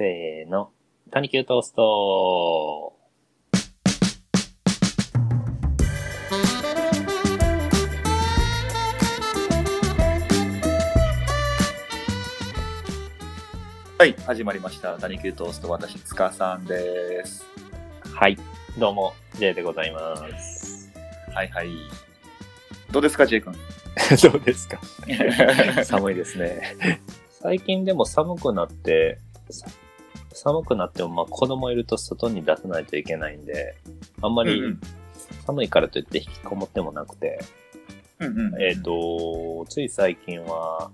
せーの。タニキュートーストはい、始まりました。谷球トースト、私、塚さんです。はい。どうも、J でございます。はいはい。どうですか、J 君？どうですか？寒いですね。最近でも寒くなって、さ寒くなっても、まあ子供いると外に出さないといけないんで、あんまり寒いからといって引きこもってもなくて、えっ、、と、つい最近は、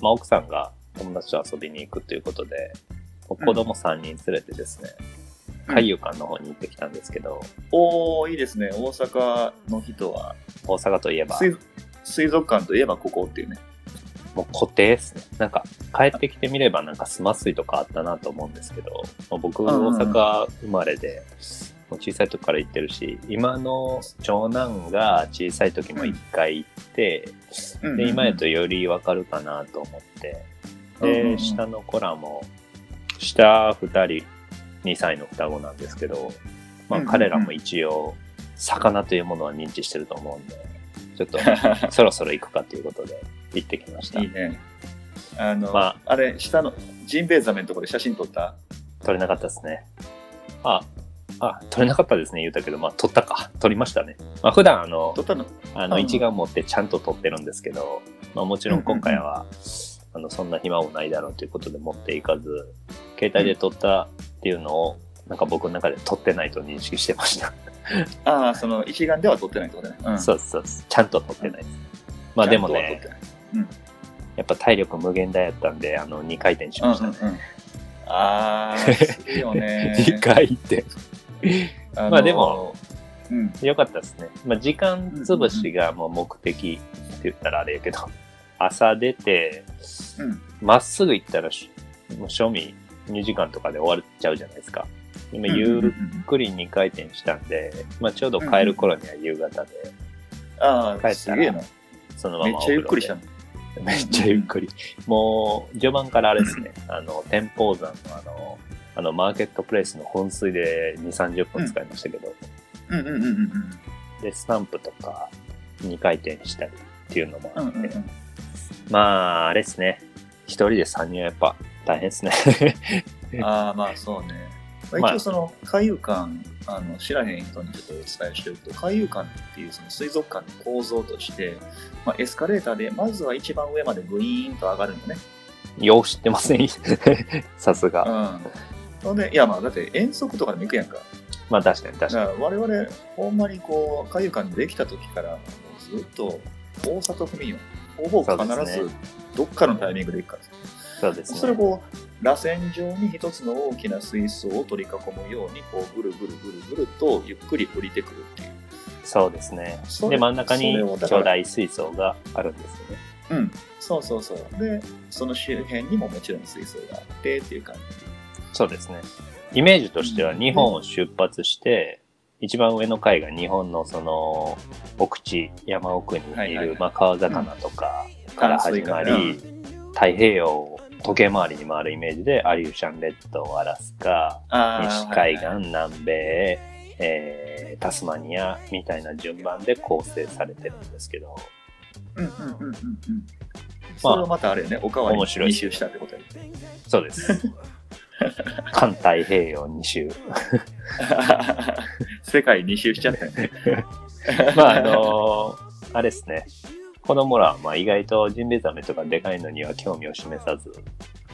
まあ奥さんが友達と遊びに行くということで、子供3人連れてですね、うん。海遊館の方に行ってきたんですけど、おー、いいですね。大阪の人は、大阪といえば、水水族館といえばここっていうね。もう固定ですね。なんか、帰ってきてみればなんかスマスイとかあったなと思うんですけど、まあ僕、大うんうんうん阪生まれで、もう小さい時から行ってるし、今の長男が小さい時も一回行って、で、今やとよりわかるかなと思って、で、うんうんうん下の子らも、下二人、2歳の双子なんですけど、まあうんうんうん彼らも一応、魚というものは認知してると思うんで、ちょっと、そろそろ行くかということで、行ってきましたいい。ね。あの、まあ、れ、下のジンベエザメのところで写真撮った？撮れなかったですね。あ、あ、撮れなかったですね、言うたけど、まあ、撮ったか。撮りましたね。まあ、普段、あの撮、ったの？あの、うん一眼持ってちゃんと撮ってるんですけど、まあ、もちろん今回は、あの、そんな暇もないだろうということで持っていかず、携帯で撮ったっていうのを、なんか僕の中で撮ってないと認識してました。ああ、その一眼では撮ってないってことね。うんそうそうそう。ちゃんと撮ってないです。まあでもねちゃんやっぱ体力無限大やったんで、あの、2回転しましたね。うんうんうん。ああ、するよね。2回転。あのまあでも、うん。よかったですね。まあ、時間潰しがもう目的って言ったらあれやけど、朝出て、うん。まっすぐ行ったらし、もう賞味2時間とかで終わっちゃうじゃないですか。今、ゆっくり2回転したんで、まあ、ちょうど帰る頃には夕方で、ああ、帰ったらすげえな。そのままめっちゃゆっくりしたおの。めっちゃゆっくり。もう、序盤からあれですね、あの、天保山のあの、あの、マーケットプレイスの本水で2、30分使いましたけど、うんうんうんうんで、スタンプとか2回転したりっていうのもうん。あって、うんうんうん。まあ、あれですね。一人で3人はやっぱ大変ですね。ああ、まあそうね。一応その海遊館、あの知らへん人にちょっとお伝えしておくと、海遊館っていうその水族館の構造として、まあ、エスカレーターでまずは一番上までグイーンと上がるのね。よう知ってません さすが。うん。ほんで、いやまあだって遠足とかでも行くやんか。まあ確かに確かだから我々、ほんまにこう、海遊館できた時から、もうずっと大里府民を、ほぼ必ずどっかのタイミングで行くから。に。そうですね。それをこう、螺旋状に一つの大きな水槽を取り囲むように、こう、ぐるぐるぐるぐるとゆっくり降りてくるっていう。そうですねで、真ん中に巨大水槽があるんですよね。うん。そうそうそう。で、その周辺にももちろん水槽があってっていう感じ。そうですね。イメージとしてはうん日本を出発して、一番上の階が日本のその奥地、山奥にいる、まあ、川魚とかから始まり、淡太平洋を時計回りに回るイメージで、アリューシャン列島、アラスカ、西海岸、南米、えータスマニアみたいな順番で構成されてるんですけど、うんうんうんうんうん。それをまたあれよね、おかわり面白い2周したってことやね。そうです。環太平洋2周。世界2周しちゃったよね。まああのあれですね。子供らはまあ意外とジンベエザメとかでかいのには興味を示さず、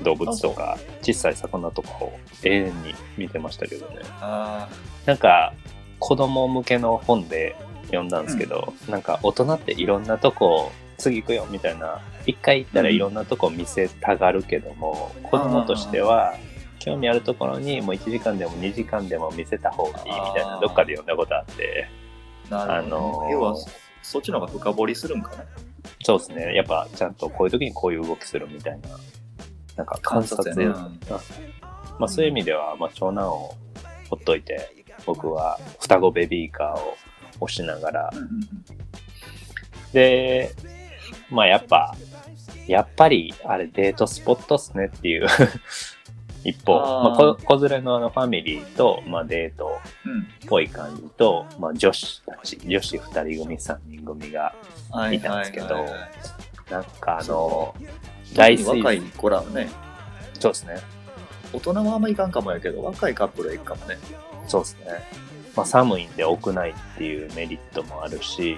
動物とか小さい魚とかを永遠に見てましたけどね。あなんか子供向けの本で読んだんですけど、なんか大人っていろんなとこ次行くよみたいな、一回行ったらいろんなとこ見せたがるけども、子供としては興味あるところにもう1時間でも2時間でも見せた方がいいみたいなどっかで読んだことあって、あ、なるほど、ね。あのー要は、そっちの方が深掘りするんかな。そうですね。やっぱちゃんとこういう時にこういう動きするみたいな、なんか観察。まあそういう意味では、まあ長男をほっといて、僕は双子ベビーカーを押しながら。うんうんうん。で、まあやっぱ、やっぱりあれデートスポットっすねっていう一方、あーまあ、こ子連れのあのファミリーと、まあ、デートうん。っぽい感じと、まあ、女子たち、女子二人組、三人組が、はいたんですけどなんかあのそ、大水特に若い子らはね、そうですね。大人はあんまいかんかもやけど、若いカップルはいくかもね。そうですね。まあ、寒いんで屋内っていうメリットもあるし、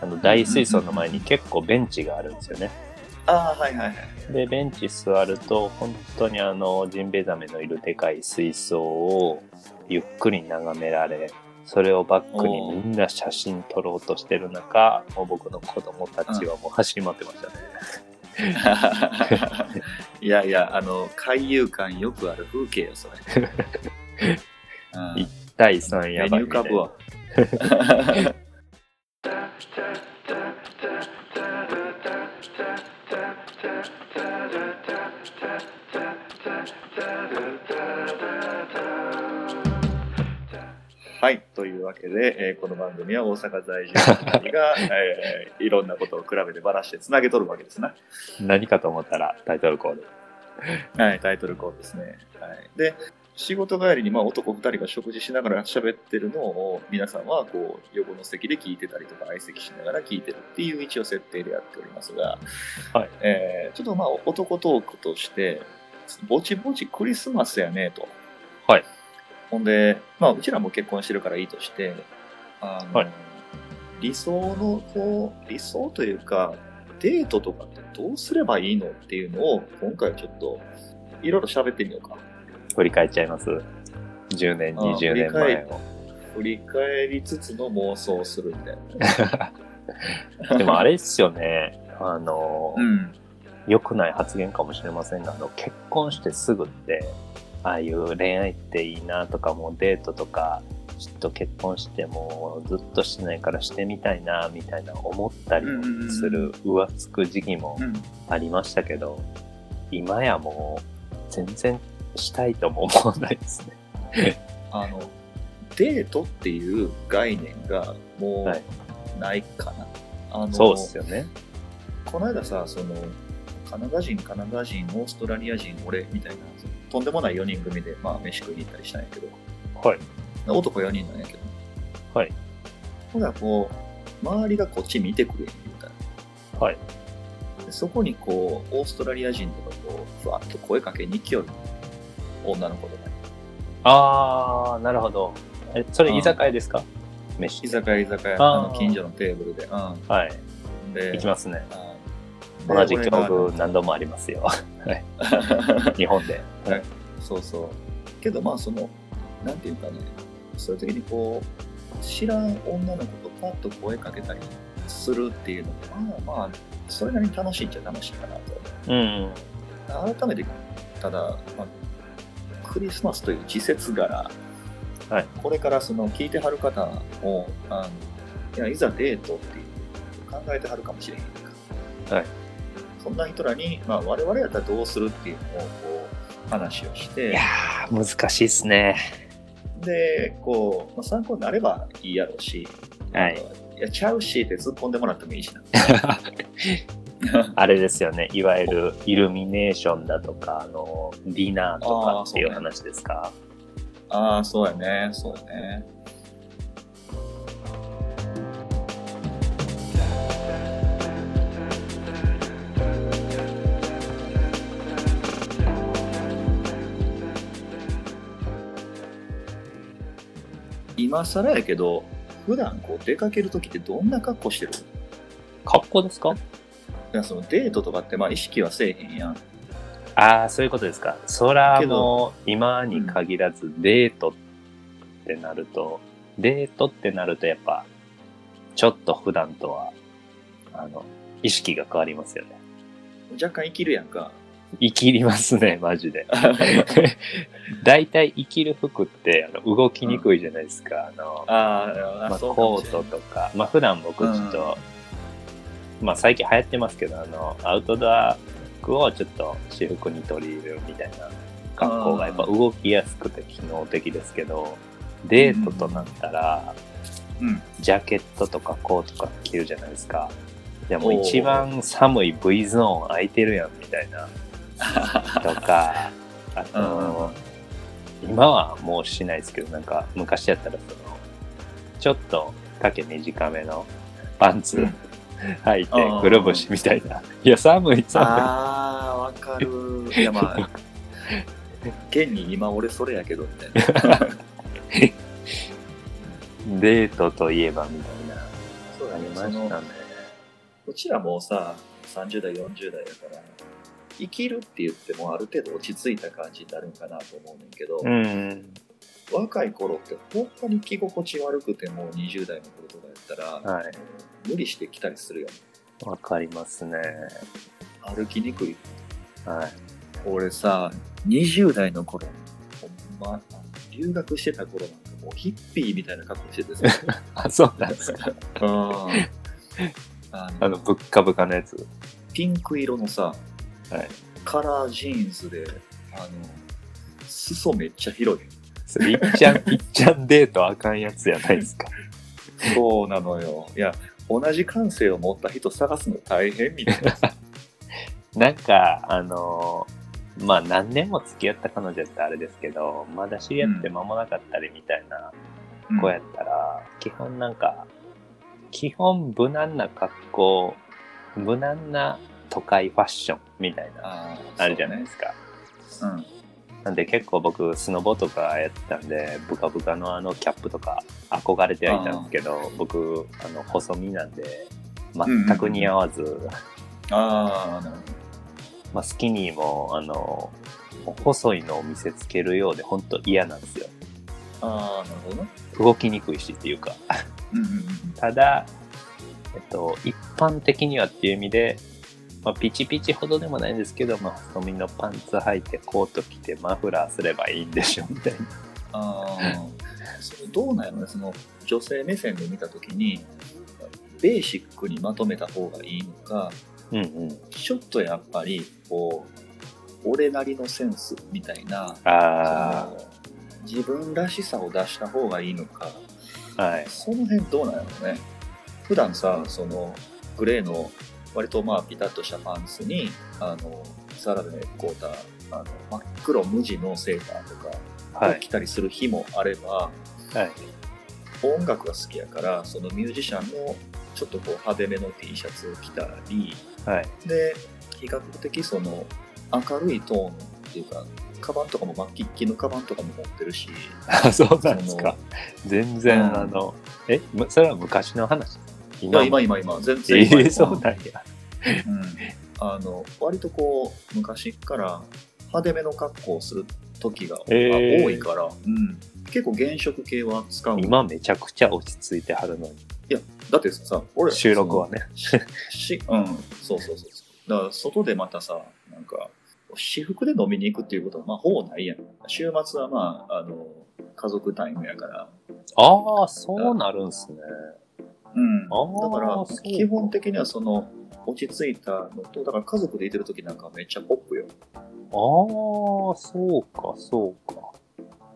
あの、大水槽の前に結構ベンチがあるんですよね。ああ、はいはいはい。で、ベンチ座ると、本当にあの、ジンベエザメのいるでかい水槽をゆっくり眺められ、それをバックにみんな写真撮ろうとしてる中、もう僕の子供たちはもう走り回ってましたね。いやいや、あの、海遊館よくある風景よ、それ。うん一対3や目ばいみたいなに浮はい、というわけで、えーこの番組は大阪在住の2人が、えーいろんなことを比べてばらしてつなげとるわけですな。何かと思ったらタイトルコール。はい、タイトルコールですね。はい、で、仕事帰りにまあ男2人が食事しながら喋ってるのを皆さんはこう横の席で聞いてたりとか相席しながら聞いてるっていう一応設定でやっておりますが、はいえーちょっとまあ男トークとして、ぼちぼちクリスマスやねと。はい。ほんで、まあうちらも結婚してるからいいとして、あの、はい理想のこう、理想というか、デートとかってどうすればいいのっていうのを今回はちょっといろいろ喋ってみようか。振り返っちゃいます。10年、あー20年前を。振り返りつつの妄想をするみたいな。でもあれですよね。あの、うん。良くない発言かもしれませんが、あの、結婚してすぐって、ああいう恋愛っていいなとか、もうデートとか、ちょっと結婚してもずっとしてないからしてみたいな、みたいな思ったりもする、浮つく時期もうん。ありましたけど、今やもう、全然したいとも思わないですね。あの、デートっていう概念がもはいうないかな。あのそうですよね。この間さ、その、カナダ人、カナダ人、オーストラリア人、俺みたいな、とんでもない4人組で、まあ、飯食いに行ったりしたんやけど、はい。男4人なんやけど、はい。ほら、こう、周りがこっち見てくれへんみたいな。はい。でそこにこう、オーストラリア人とかこう、ふわっと声かけに来よる女の子とか。あー、なるほど。え、それ居酒屋ですか？飯居。酒屋、居酒屋、あの近所のテーブルで。はい。うん。で行きますね。あー同じ境遇何度もありますよ。はい。日本で。はいそうそう。けどまあその、なんていうかね、そういう時にこう、知らん女の子とパッと声かけたりするっていうのも、まあまあ、それなりに楽しいっちゃ楽しいかなうん。と。改めて、ただ、まあ、クリスマスという季節柄、はいこれからその聞いてはる方も、あのいやいざデートっていう考えてはるかもしれへんか。はいそんな人らに、まあ、我々やったらどうするっていうのをこう話をして、いやー、難しいっすね。で、こう、まあ、参考になればいいやろうし、はい。いや、ちゃうしって突っ込んでもらってもいいしな。あれですよね。いわゆるイルミネーションだとか、あの、ディナーとかっていう話ですか？ああ、そうやね、そうやね。今更やけど、普段こう出かけるときってどんな格好してる？格好ですか？いやそのデートとかってまあ意識はせえへんやん。ああ、そういうことですか。そらもう、今に限らずデートってなると、デートってなるとやっぱ、ちょっと普段とは、あの、意識が変わりますよね。若干生きるやんか。生きりますね、マジで。大体生きる服ってあの動きにくいじゃないですか。あの、あまあ、コートとか、まあ普段僕ちょっと、まあ最近流行ってますけど、あの、アウトドア服をちょっと私服に取り入れるみたいな格好がやっぱ動きやすくて機能的ですけど、デートとなったら、うん。ジャケットとかコートとか着るじゃないですか。いやもう一番寒い V ゾーン空いてるやんみたいな。とか、あと、今はもうしないですけど、なんか昔やったらその、ちょっと丈短めのパンツうん履いて、くるぶしみたいな。いや、寒い、寒ああ、わかる。いや、まあ、現に今俺それやけど、みたいな。い。デートといえばみたいな。そうありましたね。うちらもうさ、30代、40代やから、生きるって言ってもある程度落ち着いた感じになるんかなと思うねんけど、うん。若い頃って本当に着心地悪くても20代の頃とかやったら、はい。無理して着たりするよね。わかりますね。歩きにくい。はい。俺さ、20代の頃、ほんま、留学してた頃なんかもうヒッピーみたいな格好しててさ、あ、そうなんですか。うんああのの、ぶっかぶかのやつ。ピンク色のさ、はい。カラージーンズで、あの、裾めっちゃ広い。それ、いっちゃん、いっちゃんデートあかんやつやないですか。そうなのよ。いや、同じ感性を持った人探すの大変みたいな。なんか、あのーまあ何年も付き合った彼女やったらあれですけど、まだ知り合って間もなかったりみたいな子やったら、基本なんか、基本無難な格好、無難な都会ファッションみたいな、ああるじゃないですか。すか。うん。なんで結構僕、スノボとかやってたんで、ブカブカのあのキャップとか憧れてはいたんですけど、僕、あの、細身なんで、全く似合わず、ああ、なるほまあ、スキニーも、あの、細いのを見せつけるようで、本当嫌なんですよ。ど。ああ、なるほどね。動きにくいしっていうか。うんうんうん。ただ、えっと、一般的にはっていう意味で、まあ、ピチピチほどでもないんですけど、まあ、細身のパンツ履いて、コート着て、マフラーすればいいんでしょ、みたいな。ああ、それどうなんやろね、その女性目線で見たときに、ベーシックにまとめた方がいいのか、うんうん。ちょっとやっぱり、こう、俺なりのセンスみたいな、自分らしさを出した方がいいのか、あ、はい。その辺どうなんやろね。普段さ、その、グレーの、割とまあピタッとしたパンツに、あの、サラダで買うた、あの、真っ黒無地のセーターとか、はい。着たりする日もあれば、はい。音楽が好きやからそのミュージシャンのちょっとこう派手めの T シャツを着たりはい。で比較的その明るいトーンっていうかカバンとかもマッキッキのカバンとかも持ってるしあ、そうなんですか。全然、うんあの、え、むそれは昔の話？いや今今今全然今ええそうなんや。うん、あの割とこう昔から派手めの格好をする時がえー多いから、うん、結構原色系は使う今めちゃくちゃ落ち着いてはるのに。だってさ俺収録はね。ししうん、そうそうそうそう。だから外でまたさ、なんか、私服で飲みに行くっていうことは、まあ、ほぼないやん。週末はまあ、あの、家族タイムやから。ああ、そうなるんすね。うん。だから基本的にはその、落ち着いたのと、だから家族でいてる時なんかめっちゃポップよ。ああ、そうか、そうか。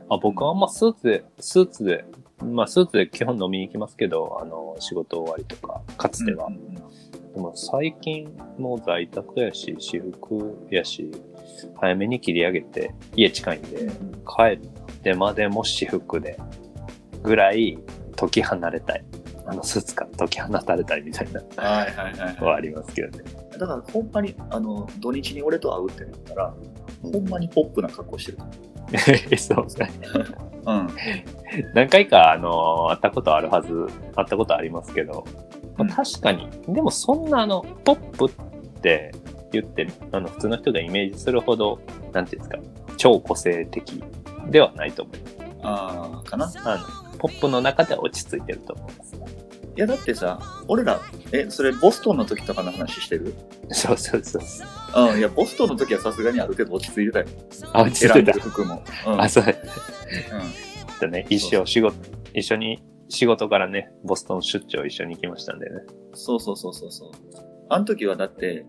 あ、僕はあんまスーツで、スーツで、まあスーツで基本飲みに行きますけど、あの、仕事終わりとか、かつては。うんうんうんでも最近もう在宅やし、私服やし、早めに切り上げて、家近いんで、帰ってまでも私服で、ぐらい、解き離れたい。あの、スーツから解き放たれたいみたいなはいはいはいのはありますけどね。だからほんまに、あの、土日に俺と会うってなったら、うんほんまにポップな格好してる。そうですね。うん。何回か、あの、会ったことあるはず、会ったことありますけど、まうんあ、確かに、でもそんなあの、ポップって言って、あの、普通の人がイメージするほど、なんていうんですか、超個性的ではないと思います。ああ、かな。あの、ポップの中では落ち着いてると思います。いやだってさ、俺ら、え、それボストンの時とかの話してる？そうそうそう。うん、いや、ボストンの時はさすがにある程度落ち着いてたよ。あ、落ち着いてた。る服も。うん。あ、そううんだね。一生仕事、一緒に仕事からね、ボストン出張一緒に行きましたんでね。そうそうそうそうそう。あの時はだって、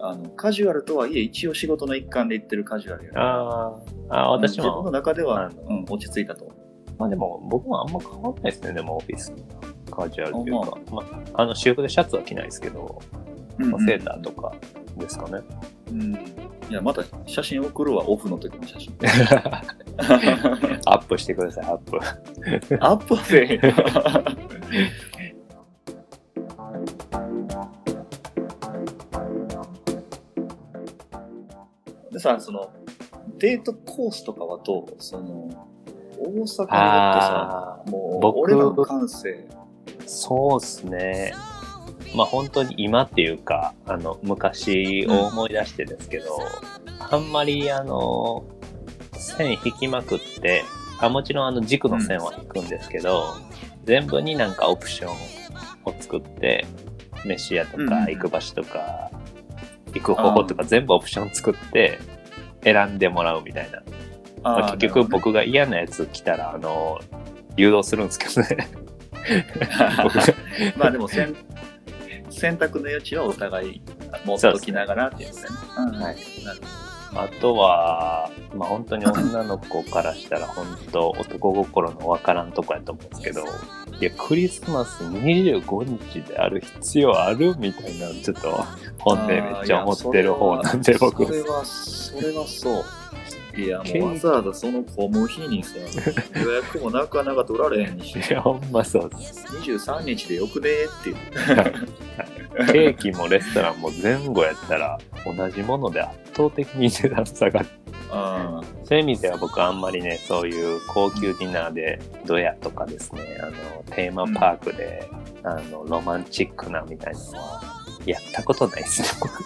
あの、カジュアルとはいえ一応仕事の一環で行ってるカジュアルやから。あーあー、私自分のも、中ではうん、落ち着いたと思う。まあでも、僕もあんま変わんないですね、でもオフィス。カジュアルというか。まあ、あの、私服でシャツは着ないですけど、うんまあセーターとかですかね。うん。いいや、また写真送るわ、オフの時の写真。アップしてください、アップ。アップせえへん でさ、その、デートコースとかはどう？その、大阪でってさ、あもう、僕俺らの感性。そうっすね。まあ本当に今っていうか、あの、昔を思い出してですけど、あんまりあの、線引きまくって、あもちろんあの軸の線は引くんですけど、全部になんかオプションを作って、飯屋とうんか行く場所とか、行く方法とか全部オプション作って選んでもらうみたいな。まあ結局僕が嫌なやつ来たら、あの、誘導するんですけどね。まあでも選選択の余地はお互い持っときながらっていうね。うんはいあとは、まあ本当に女の子からしたら本当男心のわからんとこやと思うんですけど、いや、クリスマス25日である必要あるみたいな、ちょっっと本音めっちゃ思ってる方なんで、僕そ。れは、それはそう。いや、もうわざわざその混む日にさ、予約もなかなか取られへんし、いや、ほんまそうです。23日でよくねっていう。ケーキもレストランも前後やったら同じもので圧倒的に値段下がる。あそういう意味では僕あんまりね、そういう高級ディナーでドヤとかですね、あの、テーマパークで、あの、ロマンチックなみたいなのは、やったことないですね、僕。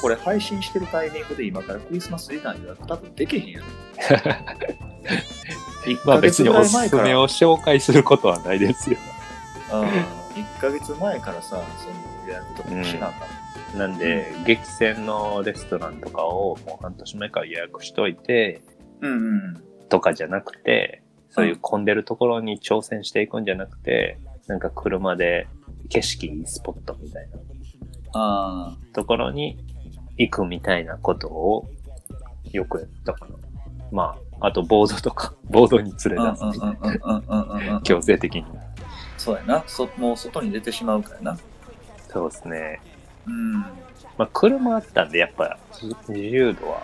これ配信してるタイミングで今からクリスマスディナー予約多分できへんやん。1まあヶ月別におすすめを紹介することはないですよ。うん、1ヶ月前からさ、その予約とかもしなあかん。なんで、激戦のレストランとかをもう半年前から予約しといて、うんうん。とかじゃなくて、そういう混んでるところに挑戦していくんじゃなくて、なんか車で景色いいスポットみたいなあところに行くみたいなことをよくやったかな。まあ、あとボードとか、ボードに連あ。れ出すみたいな。うんうんうんうんうんうん。強制的に。そうやな。そもう外に出てしまうからな。そうですね。うん。まあ、車あったんで、やっぱ自由度は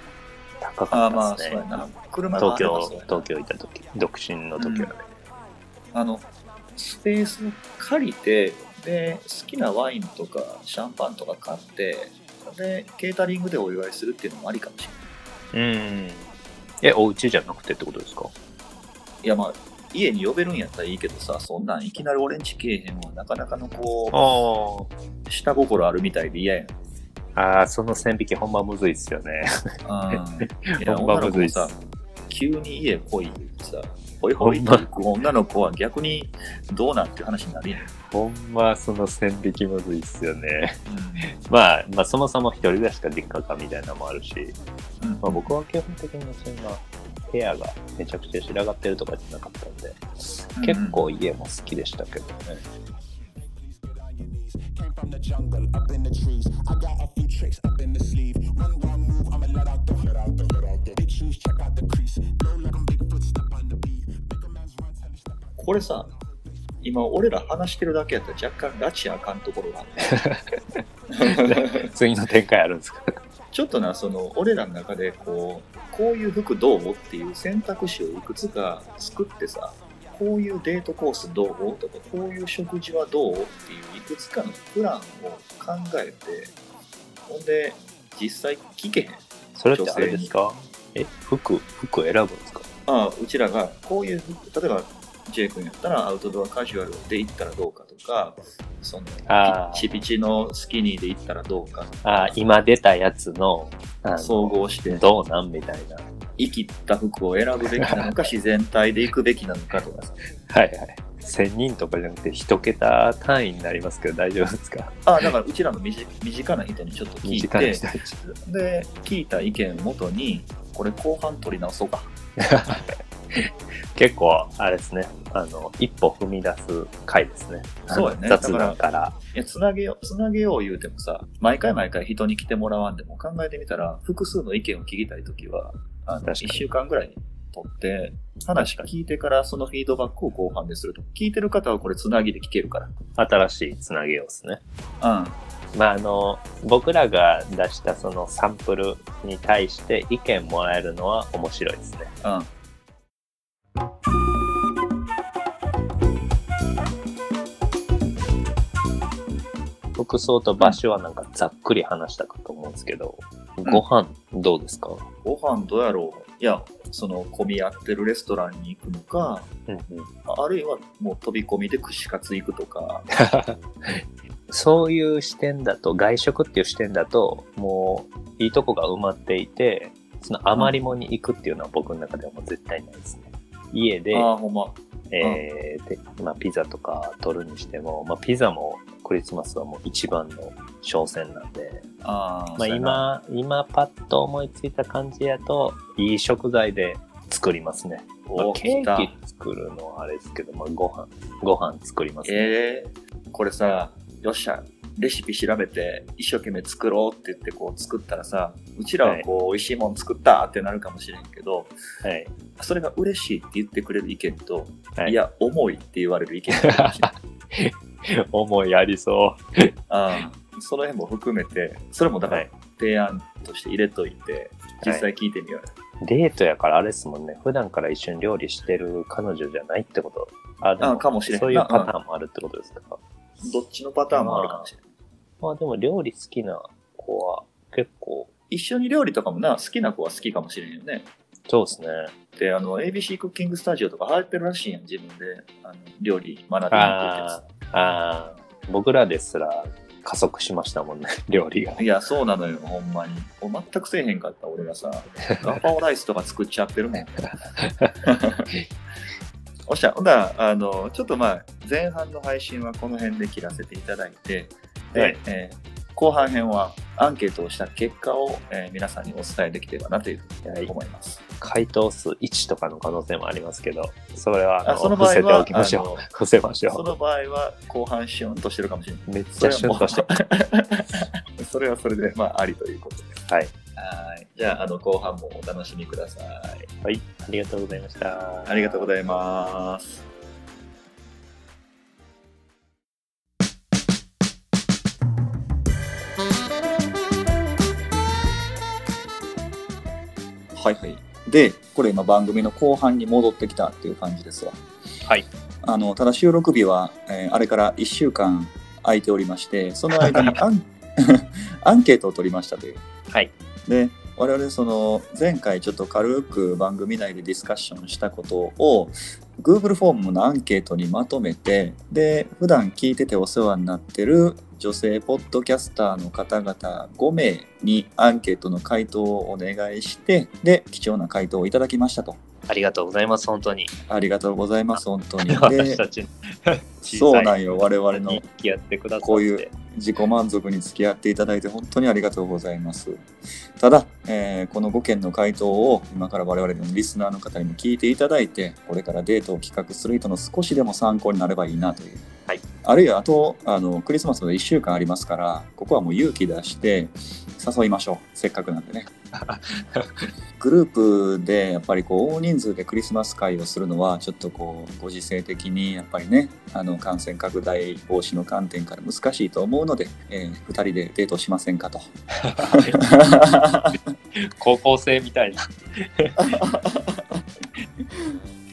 高あかあ、まあ、ったですね。そうやな。車が東京東京いた時、独身の時はね。あの、スペース借りて、で、好きなワインとかシャンパンとか買って、で、ケータリングでお祝いするっていうのもありかもしれない。うん。え、お家じゃなくてってことですか？いや、まあ、家に呼べるんやったらいいけどさ、そんなんいきなり俺んちけえへんわ。なかなかのこあう、下心あるみたいで嫌やん。ああ、その線引きほんまむずいっすよね。うん。いや、ほんまむずいっす急に家来いってさ、ほいほいって行く女の子は逆にどうなんっていう話になるやん。ほんまその線引きむずいっすよね。うまあ、まあそもそも一人暮らしか実家かみたいなのもあるし、ん。まあ僕は基本的にそんな部屋がめちゃくちゃ散らがってるとかじゃなかったんで、結構家も好きでしたけどね。Came from the jungle, up in the trees. I got a few tricks up in the sleeve. これさ、今俺ら話してるだけやったら若干拉致あかんところがある。次の展開あるんですか？ちょっとな、その、俺らの中で、こう、こういう服どう？っていう選択肢をいくつか作ってさ、こういうデートコースどう？とか、こういう食事はどう？っていういくつかのプランを考えて、ほんで、実際聞けへん。それってあれですか？え、服、服選ぶんですか？ああ、うちらがこういう服、例えば、J 君やったらアウトドアカジュアルで行ったらどうかとか、その、あーピチピチのスキニーで行ったらどうかとか、ああ、今出たやつの、総合して、どうなんみたいな。生きった服を選ぶべきなのか、自然体で行くべきなのかとかさ。はいはい。1000人とかじゃなくて一桁単位になりますけど大丈夫ですか？ああ、だからうちらの身近身近な人にちょっと聞いて。で、聞いた意見をもとに、これ後半取り直そうか。結構、あれですね。あの、一歩踏み出す回ですね。そうやね雑談から。いや、つなげよう、つなげよう言うてもさ、毎回毎回人に来てもらわんでも考えてみたら、複数の意見を聞きたいときは、あの、確かに1週間ぐらい取って、話聞いてからそのフィードバックを後半ですると。聞いてる方はこれつなぎで聞けるから。新しいつなげようですね。うん。まあ、あの、僕らが出したそのサンプルに対して意見もらえるのは面白いですね。うん。服装と場所はなんかざっくり話したかと思うんですけど、ご飯どうですか、ご飯どうやろう？いや、その混み合ってるレストランに行くのか、うんうん、あるいはもう飛び込みで串カツ行くとか。そういう視点だと、外食っていう視点だと、もういいとこが埋まっていて、その余りもに行くっていうのは僕の中ではもう絶対ないですね。家で、ああ、ほんま。えーでまあ、ピザとか取るにしても、まあ、ピザもクリスマスはもう一番の商戦なんで、ああ、まあ、今、今パッと思いついた感じやと、いい食材で作りますね。まあおケーキ作るのはあれですけど、まあ、ご飯、ご飯作りますね。ええこれさ、よっしゃ、レシピ調べて一生懸命作ろうって言ってこう作ったらさ、うちらはこう、美味しいもん作ったってなるかもしれんけど、はい。それが嬉しいって言ってくれる意見と、はいい、や、重いって言われる意見があるかもしれない。思いありそああその辺も含めて、それもだからはい提案として入れといて、実際聞いてみようよ。う。デートやからあれですもんね。普段から一緒に料理してる彼女じゃないってこと。あ、あかもしれんそういうパターンもあるってことですか？どっちのパターンもあるかもしれない。まあでも料理好きな子は結構、一緒に料理とかもな、好きな子は好きかもしれんよね。そうですね。で、あの、ABC クッキングスタジオとか流行ってるらしいやん、自分で。あの料理学びに行くってやああ、ああ、僕らですら加速しましたもんね、料理が。つ。いや、そうなのよ、ほんまに。もう全くせえへんかった、俺がさ。ガパオライスとか作っちゃってるもん。おっしゃ、ほんだら、あの、ちょっとまあ、前半の配信はこの辺で切らせていただいて、で、はいえー後半編はアンケートをした結果を、えー皆さんにお伝えできればなというふうに思います。回答数1とかの可能性もありますけど、それはあその場合伏せてはおきましょう。伏せましょその場合は後半シュンとしてるかもしれない。う。めっちゃシュンとして。それはそれで、まあ、ありということです。はい。はい。じゃあ、あの、後半もお楽しみください。はい。ありがとうございました。ありがとうございます。はいはい。で、これ今番組の後半に戻ってきたっていう感じですわ。はい。あの、ただ収録日は、えーあれから1週間空いておりまして、その間にアン アンケートを取りましたという。はい。で我々その前回ちょっと軽く番組内でディスカッションしたことを Google フォームのアンケートにまとめてで普段聞いててお世話になってる女性ポッドキャスターの方々5名にアンケートの回答をお願いしてで貴重な回答をいただきましたとありがとうございます、本当に。ありがとうございます本当に 私でたちのそうなんよ我々の。こういう自己満足に付き合っていただいて本当にありがとうございます。ただ、えーこの5件の回答を今から我々のリスナーの方にも聞いていただいて、これからデートを企画する人の少しでも参考になればいいなという。はいあるいはあとあのクリスマスまで1週間ありますから、ここはもう勇気出して誘いましょう。せっかくなんでね。グループでやっぱりこう大人数でクリスマス会をするのはちょっとこうご時世的にやっぱりねあの感染拡大防止の観点から難しいと思うので、え2人でデートしませんかと。高校生みたいな。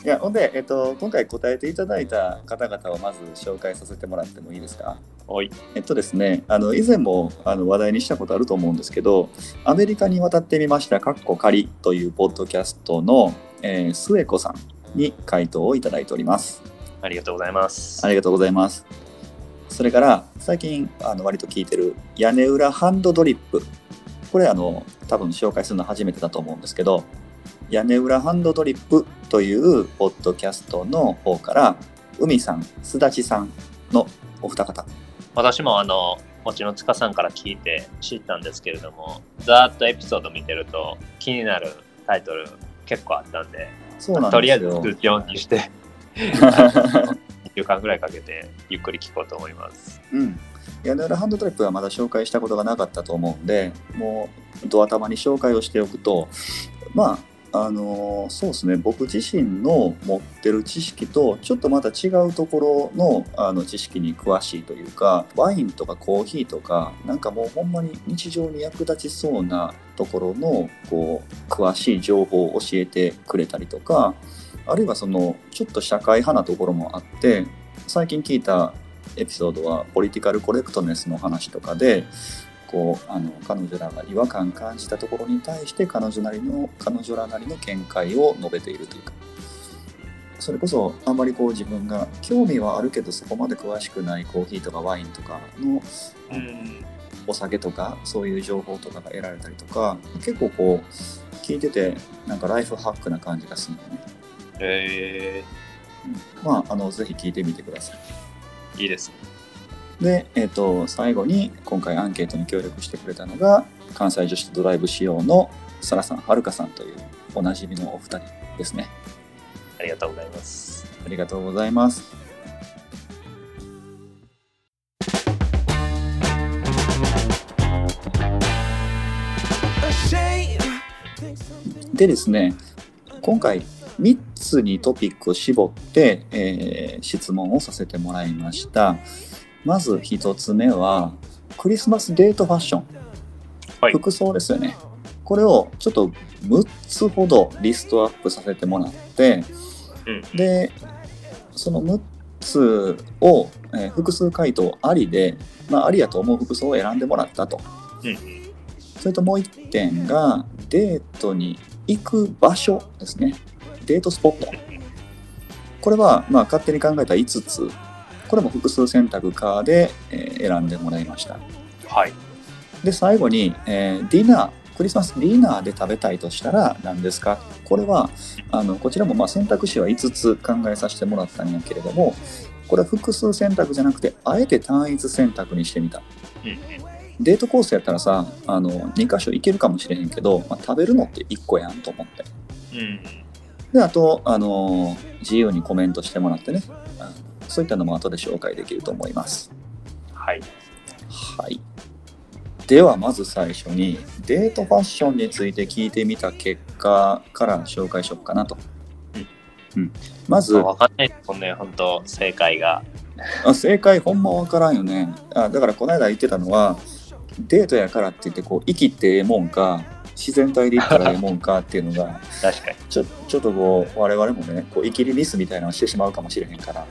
いやほんで、えっと、今回答えていただいた方々をまず紹介させてもらってもいいですか？おい。えっとですね、あの以前もあの話題にしたことあると思うんですけど、アメリカに渡ってみました、かっこ仮というポッドキャストの、えー、末子さんに回答をいただいております。ありがとうございます。ありがとうございます。それから、最近あの割と聞いてる屋根裏ハンドドリップ。これあの、多分紹介するの初めてだと思うんですけど、屋根裏ハンドドリップというポッドキャストの方から、海さん、すだちさんのお二方。私もあの、もちろん塚さんから聞いて知ったんですけれども、ざーっとエピソード見てると気になるタイトル結構あったんで、そうなんですよ。とりあえず通知オンにして、1 週間ぐらいかけてゆっくり聞こうと思います。うん。屋根裏ハンドドリップはまだ紹介したことがなかったと思うんで、もう、ドア玉に紹介をしておくと、まあ、あのそうですね僕自身の持ってる知識とちょっとまた違うところのあの知識に詳しいというかワインとかコーヒーとかなんかもうほんまに日常に役立ちそうなところのこう詳しい情報を教えてくれたりとかあるいはそのちょっと社会派なところもあって最近聞いたエピソードはポリティカルコレクトネスの話とかでこうあの彼女らが違和感感じたところに対して彼女なりの彼女らなりの見解を述べているというかそれこそあんまりこう自分が興味はあるけどそこまで詳しくないコーヒーとかワインとかのうん。お酒とかそういう情報とかが得られたりとか結構こう聞いててなんかライフハックな感じがするのね、えうんまああのぜひ聞いてみてくださいー、いいですね。で、えっと最後に今回アンケートに協力してくれたのが関西女子ドライブ仕様のサラさんはるかさんというおなじみのお二人ですねありがとうございます。ありがとうございますでですね今回3つにトピックを絞って、えー質問をさせてもらいました。まず1つ目はクリスマスデートファッション、はい。服装ですよね。これをちょっと6つほどリストアップさせてもらって、うん。でその6つを、えー複数回答ありで、まあ、ありやと思う服装を選んでもらったと。うん。それともう1点がデートに行く場所ですね。デートスポット。これはまあ勝手に考えた5つ。これも複数選択かで、えー選んでもらいました。はい。で、最後に、えーディナー、クリスマスディナーで食べたいとしたら何ですか？これは、あのこちらもまあ選択肢は5つ考えさせてもらったんやけれども、これは複数選択じゃなくて、あえて単一選択にしてみた。うん。デートコースやったらさあの2箇所行けるかもしれへんけど、まあ、食べるのって1個やんと思ってうん。であとあの自由にコメントしてもらってね。そういったのも後で紹介できると思います。はい。はい。ではまず最初にデートファッションについて聞いてみた結果から紹介しようかなと、うん。まずわかんないですもんね、本当正解が。あ正解ほんまわからんよね。あだからこの間言ってたのはデートやからって言ってこう生きてええもんか自然体で行ったらええもんかっていうのが確かに。ちょちょっとこう我々もねこう生きりミスみたいなのをしてしまうかもしれへんから、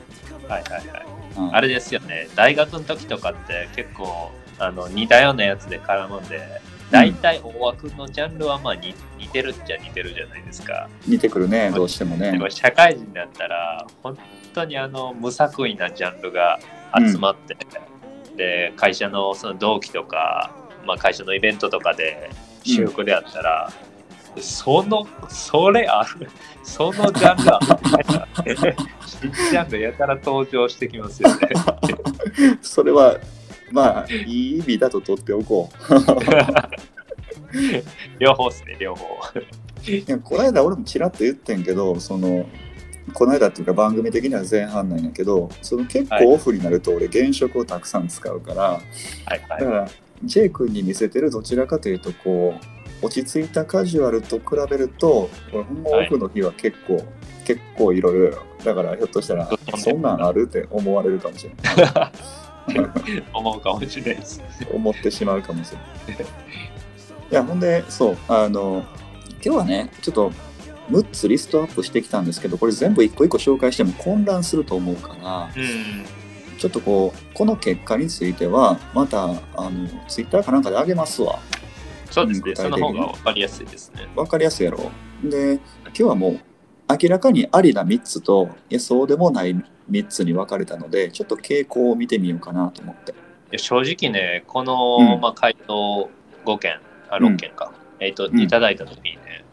はいはいはい。うんあれですよね、大学の時とかって結構あの似たようなやつで絡むんで、大体大枠のジャンルはまあ似似てるっちゃ似てるじゃないですか。似てくるねどうしてもねでも社会人だったら、本当にあの無作為なジャンルが集まって、で会社のその同期とか、まあ、会社のイベントとかで私服であったら、その、それある、そのジャンルある新ジャンルやたら登場してきますよね。それはまあいい意味だと取っておこう両方ですね、両方。いやこの間俺もちらっと言ってんけどそのこの間っていうか番組的には前半なんやけどその結はい構オフになると俺現職をたくさん使うから、はいはい。だから J 君に見せてるどちらかというとこう落ち着いたカジュアルと比べると俺ほんまオフの日は結構、結構いろいろよだからひょっとしたらそんなんあるって思われるかもしれない 思うかもしれないです。思ってしまうかもしれないいやほんでそうあの今日はねちょっと6つリストアップしてきたんですけどこれ全部一個一個紹介しても混乱すると思うからうん。ちょっとこうこの結果についてはまたあのツイッターかなんかであげますわ。そうですね、その方が分かりやすいですね。わかりやすいやろ。で今日はもう明らかにありな3つといやそうでもない3つに分かれたのでちょっと傾向を見てみようかなと思って。正直ね、この、うん。まあ、回答5件、あうん。6件か、えっと、うん。いただいたときにね、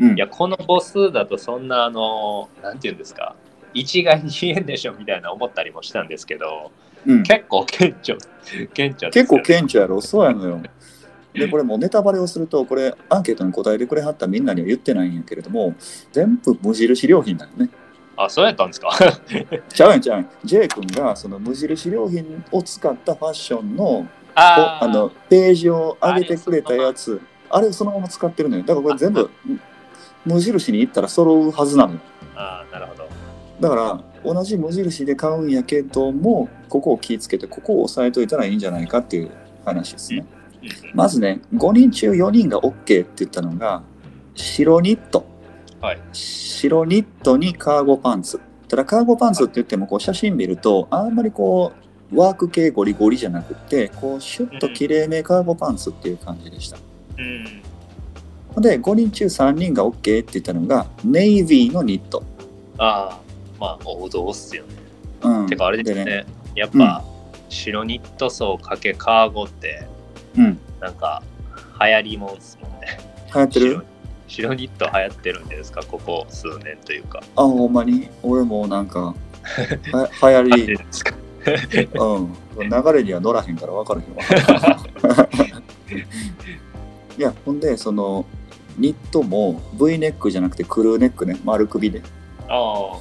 うん。いや、この母数だとそんな、あの、なんていうんですか、一概に言えんでしょみたいな思ったりもしたんですけど、うん。結構顕著、顕著です結構よね顕著やろ。そうやのよ。でこれもうネタバレをするとこれアンケートに答えてくれはったみんなには言ってないんやけれども全部無印良品なのね。あ、そうやったんですか？ちゃうやんちゃうやん。J 君がその無印良品を使ったファッションのあー。あのページを上げてくれたやつあれをそのまま使ってるのよ。だからこれ全部無印に行ったら揃うはずなのよ。ああ、なるほど。だから同じ無印で買うんやけどもここを気をつけてここを押さえといたらいいんじゃないかっていう話ですね。うん。まずね5人中4人が OK って言ったのが白ニット。はい。白ニットにカーゴパンツ。ただカーゴパンツって言ってもこう写真見るとあんまりこうワーク系ゴリゴリじゃなくてこうシュッときれいめカーゴパンツっていう感じでした。うん。で5人中3人が OK って言ったのがネイビーのニット、ああ、まあ、王道っすよね。うん、てか、あれですね。でやっぱ、白ニット層かけカーゴって、うんなんか、流行りもんっすもんね。流行ってる？白白ニット流行ってるんですか？ここ数年というか。あほんまに？俺もなんかは流行り るんですか？うん、流れには乗らへんから分からへんわ。いや、ほんで、その、ニットも V ネックじゃなくてクルーネックね、丸首で。ああ。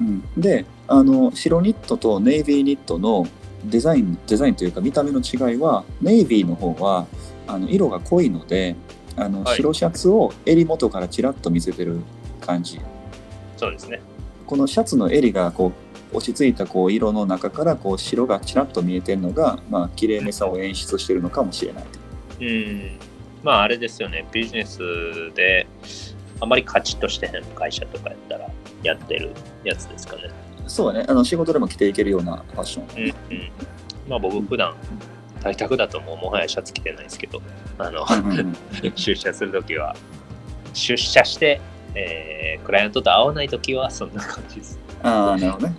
うん、で、あの、白ニットとネイビーニットのデザイン、デザインというか見た目の違いは、ネイビーの方は、あの色が濃いので、あのはい白シャツを襟元からちらっと見せてる感じ。そうですね。このシャツの襟がこう落ち着いたこう色の中からこう白がちらっと見えてるのが、まあ綺麗めさを演出してるのかもしれない。うん。まあ、あれですよね。ビジネスで、あまりカチッとしてへん会社とかやったら、やってるやつですかね。そうね、あの仕事でも着ていけるようなファッション。うんうん。まあ、僕、普段、在宅だともうもはやシャツ着てないですけど、あの、出社するときは、出社して、えークライアントと会わないときはそんな感じです。ああ、なるほどね。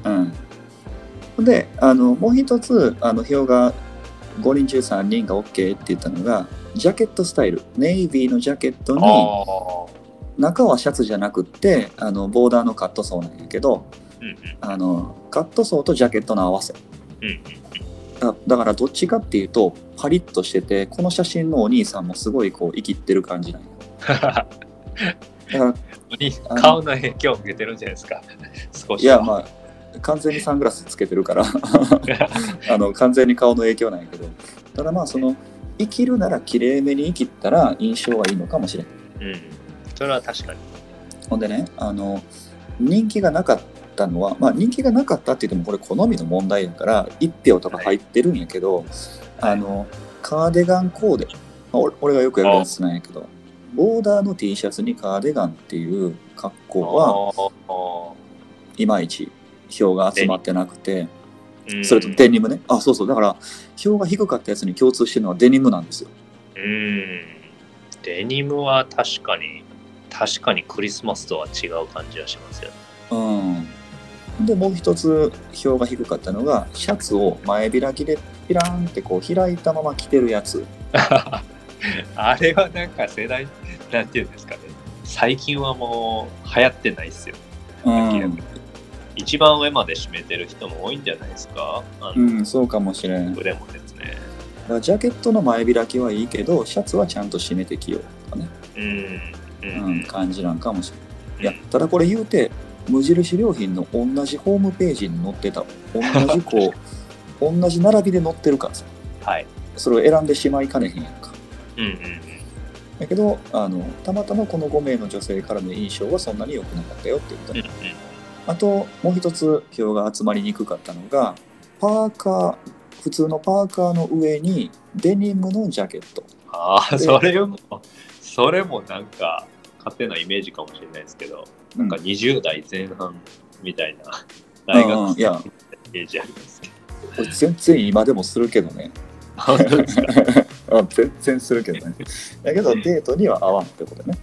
うん。で、あのもう一つあの表が5人中3人が OK って言ったのが、ジャケットスタイル。ネイビーのジャケットに、あ。中はシャツじゃなくって、あのボーダーのカットソーなんやけど、うんうんあのカットソーとジャケットの合わせ。うんうんだだからどっちかっていうとパリッとしててこの写真のお兄さんもすごいこう生きってる感じなんよ だからに顔の影響を受けてるんじゃないですか？少し。いやまあ完全にサングラスつけてるから あの完全に顔の影響なんやけどただまあその生きるなら綺麗めに生きったら印象はいいのかもしれんうん。それは確かに。ほんでねあの人気がなかったのはまあ人気がなかったって言ってもこれ好みの問題やから1票とか入ってるんやけど、あのカーディガンコーデ、まあ、俺俺がよくやるやつなんやけどボーダーの T シャツにカーディガンっていう格好はあいまいち票が集まってなくてそれとデニムね。あそうそう。だから票が低かったやつに共通してるのはデニムなんですよ。うん。デニムは確かに、確かにクリスマスとは違う感じはしますよね。うんでもう一つ票が低かったのがシャツを前開きでピラーンってこう開いたまま着てるやつ あれはなんか世代、なんていうんですかね。最近はもう流行ってないっすよ。うん、一番上まで締めてる人も多いんじゃないですかあうの、ん、そうかもしれん腕もですね。らジャケットの前開きはいいけどシャツはちゃんと締めてきようとかね、うん。ううん、感じなんかもしれんい。やうんただこれ言うて無印良品の同じホームページに載ってた。同じこう 同じ並びで載ってるからさ。はい。それを選んでしまいかねへんやんか。うんうんだけどあのたまたまこの5名の女性からの印象はそんなに良くなかったよって言った。うん。うん。うんあともう一つ票が集まりにくかったのがパーカー普通のパーカーの上にデニムのジャケット。ああ、でそれも、それもなんか、勝手なイメージかもしれないですけど、なんかうん20代前半みたいな、大うん学うんいや。イメージありますけど。全然今でもするけどね。本当ですか。あ 全然するけどね。だけどデートには合わんってことね。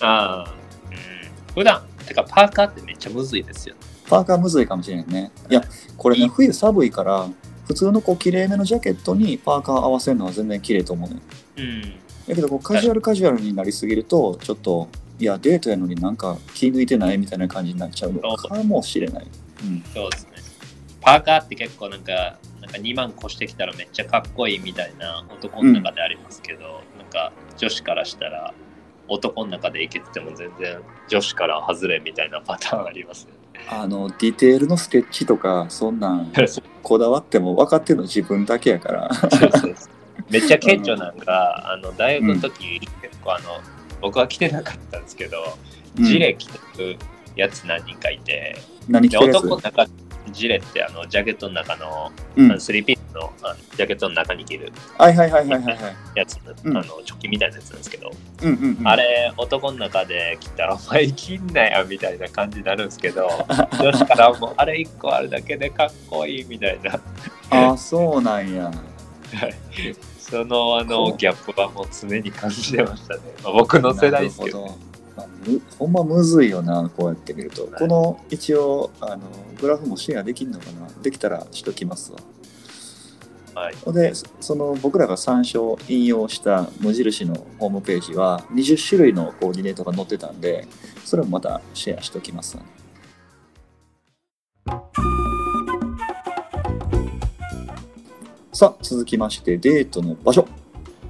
ああ、うん。普段、てかパーカーってめっちゃむずいですよ。パーカーむずいかもしれんね。いやこれね冬寒いから普通のこう綺麗めのジャケットにパーカー合わせるのは全然綺麗と思うねうん。だけどこうカジュアルカジュアルになりすぎるとちょっといやデートやのになんか気抜いてないみたいな感じになっちゃうの。かもしれない、うん、そうですね。パーカーって結構なんか、なんか2万越してきたらめっちゃかっこいいみたいな男の中でありますけど、なんか女子からしたら男の中でいけてても全然女子から外れみたいなパターンありますよね。あのディテールのスケッチとかそんなん こだわっても分かってるの自分だけやから。めっちゃ顕著なんか、あの大学の時、結構あの僕は着てなかったんですけどうん。ジレ着てるやつ何人かいて、で何着てる男の中、ジレってあのジャケットの中の、スリーピースのあのジャケットの中に着るはいはいはいはいはいはい。やつ、うん。あのチョッキみたいなやつなんですけど、うんうんうん。あれ男の中で着たらお前着んなよみたいな感じになるんですけど 女子からもうあれ1個あるだけでかっこいいみたいな。ああ、そうなんや。そのあのギャップはもう常に感じてましたね、まあ、僕の世代ですけどなるほど。まあむほんまむずいよな、こうやって見ると。はい。この一応あの、グラフもシェアできんのかな。できたらしときますわ。はい。ほんで、そその僕らが参照、引用した無印のホームページは20種類のコーディネートが載ってたんで、それもまたシェアしときますわね。さあ、続きまして、デートの場所。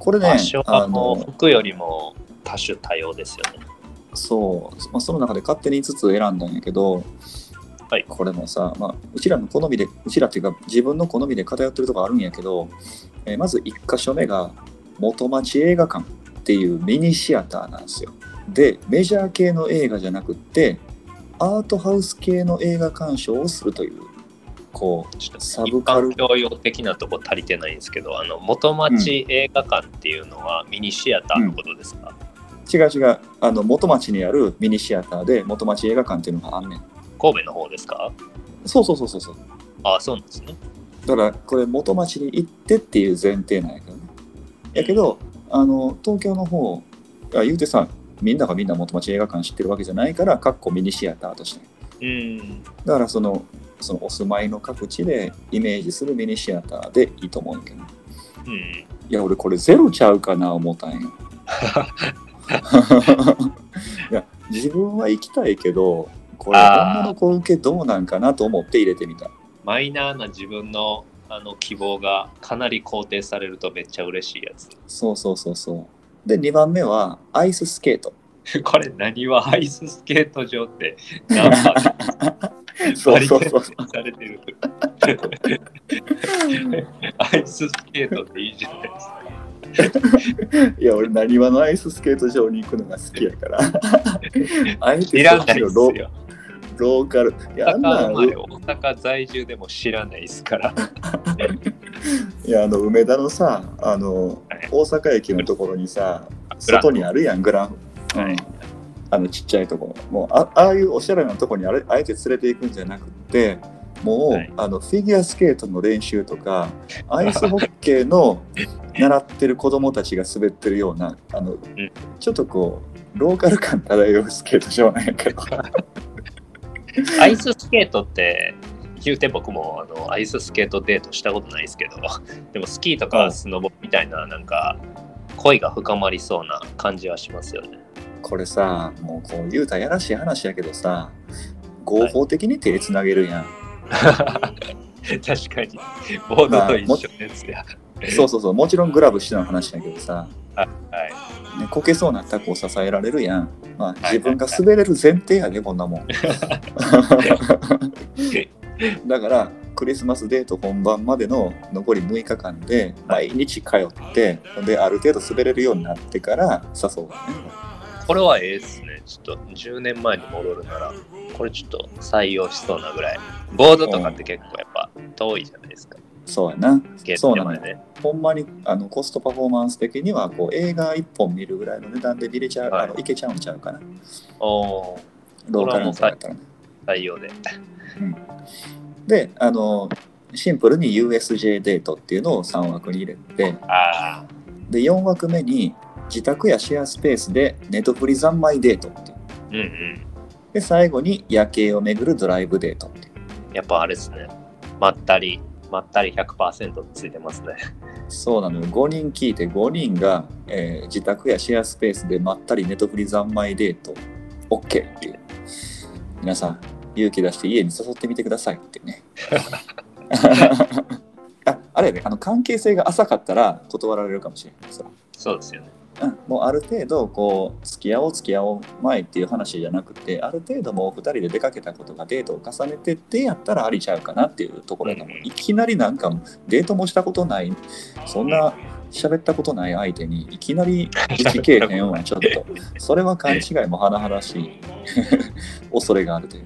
これね、場所はあもうの服よりも多種多様ですよねそう、まあ、その中で勝手に5つ選んだんやけど、はいこれもさ、まあ、うちらの好みで、うちらっていうか自分の好みで偏ってるとこあるんやけど、えーまず1箇所目が元町映画館っていうミニシアターなんですよ。で、メジャー系の映画じゃなくって、アートハウス系の映画鑑賞をするという、こちょっとサ一ブカル般教養的なとこ足りてないんですけどあの元町映画館っていうのはミニシアターのことですか、う、違う違う、あの、元町にあるミニシアターで元町映画館っていうのがあんねん。神戸の方ですか？そうそうそうそうそう。あそうなんですね。だからこれ元町に行ってっていう前提なんやけどね。やけどあの東京の方あ言うてさみんながみんな元町映画館知ってるわけじゃないからかっこミニシアターとして。うん。だからそのそのお住まいの各地でイメージするミニシアターでいいと思うんやけど。うん。いや俺これゼロちゃうかな思ったんや。いや自分は行きたいけどこれ女の子受けどうなんかなと思って入れてみた。マイナーな自分のあの希望がかなり肯定されるとめっちゃ嬉しいやつ。そうそうそうそう。で2番目はアイススケート。これ何はアイススケート場って何番 そうそうそうされてるアイススケートっていいじゃないですかいや俺なにわのアイススケート場に行くのが好きやから。あえていらないそっちのロですよ。ローカル。いやあ大んな大阪在住でも知らないですから。いやあの梅田のさあのはい。大阪駅のところにさ外にあるやんグラン、はい。うんあのちっちゃいところも。うあああいうおしゃれなところにあれあえて連れて行くんじゃなくってもう、はい。あのフィギュアスケートの練習とかアイスホッケーの 習ってる子供たちが滑ってるようなあの、ん。ちょっとこうローカル感漂うスケート場なんやけど。アイススケートって言うて僕もあのアイススケートデートしたことないですけどでもスキーとかスノボみたいななんか恋が深まりそうな感じはしますよね。これさもうこう言うたらやらしい話やけどさ合法的に手つなげるやん、確かに。ボードと一緒ですや。そうそうそう。もちろんグラブしての話だけどさ、はい、ね、こけそうなタコを支えられるやん、まあ、い。自分が滑れる前提やでこんなもん。だからクリスマスデート本番までの残り6日間で毎日通ってである程度滑れるようになってから誘うわねこれはええっすね。ちょっと10年前に戻るなら、これちょっと採用しそうなぐらい。ボードとかって結構やっぱ遠いじゃないですか。そうやなそうなのよトまでね。ほんまにあのコストパフォーマンス的にはこう映画1本見るぐらいの値段で見れちゃう、はいあのいけちゃうんちゃうかなおー、ローカルの方やったらね採用で。であのシンプルに USJ デートっていうのを3枠に入れてで4枠目に自宅やシェアスペースでネトフリ三昧デートっていううんうん。で最後に夜景を巡るドライブデートってやっぱあれですね。まったり、まったり100%ついてますね。そうなのよ5人聞いて5人が、えー自宅やシェアスペースでまったりネトフリ三昧デート OK っていう皆さん勇気出して家に誘ってみてくださいってね ああれやねあの関係性が浅かったら断られるかもしれないそうそうですよね。うん、もうある程度こう付き合おう付き合おう前っていう話じゃなくてある程度もう2人で出かけたことがデートを重ねてってやったらありちゃうかなっていうところだもいきなりなんかデートもしたことないそんな喋ったことない相手にいきなり打ちけえへんはちょっと。それは勘違いも甚だしい。恐れがあるという。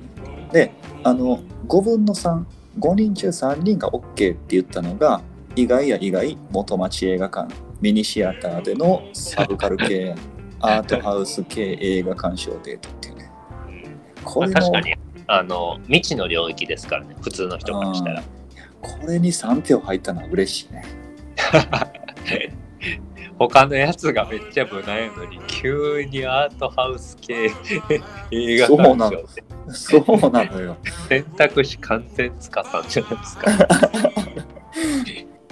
であの5分の35人中3人が OK って言ったのが意外や意外元町映画館ミニシアターでのサブカル系アートハウス系映画鑑賞デートっていうね。こまあ、確かに、あの、未知の領域ですからね、普通の人からしたら。これに3票入ったのは嬉しいね。他のやつがめっちゃ無難やのに、急にアートハウス系映画そうなの。そうなのよ。選択肢完全つかさんじゃないですか。